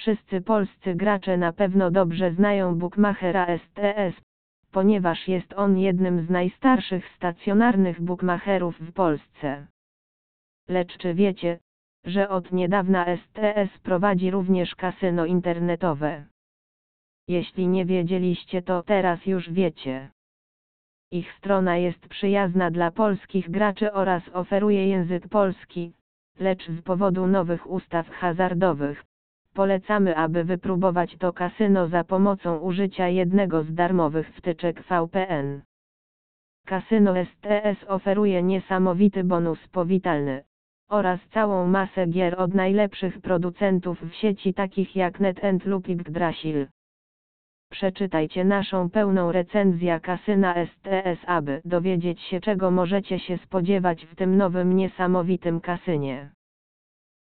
Wszyscy polscy gracze na pewno dobrze znają Bookmachera STS, ponieważ jest on jednym z najstarszych stacjonarnych bookmacherów w Polsce. Lecz czy wiecie, że od niedawna STS prowadzi również kasyno internetowe? Jeśli nie wiedzieliście to teraz już wiecie. Ich strona jest przyjazna dla polskich graczy oraz oferuje język polski, lecz z powodu nowych ustaw hazardowych, polecamy aby wypróbować to kasyno za pomocą użycia jednego z darmowych wtyczek VPN. Kasyno STS oferuje niesamowity bonus powitalny oraz całą masę gier od najlepszych producentów w sieci takich jak NetEnt lub Yggdrasil. Przeczytajcie naszą pełną recenzję kasyna STS, aby dowiedzieć się czego możecie się spodziewać w tym nowym niesamowitym kasynie.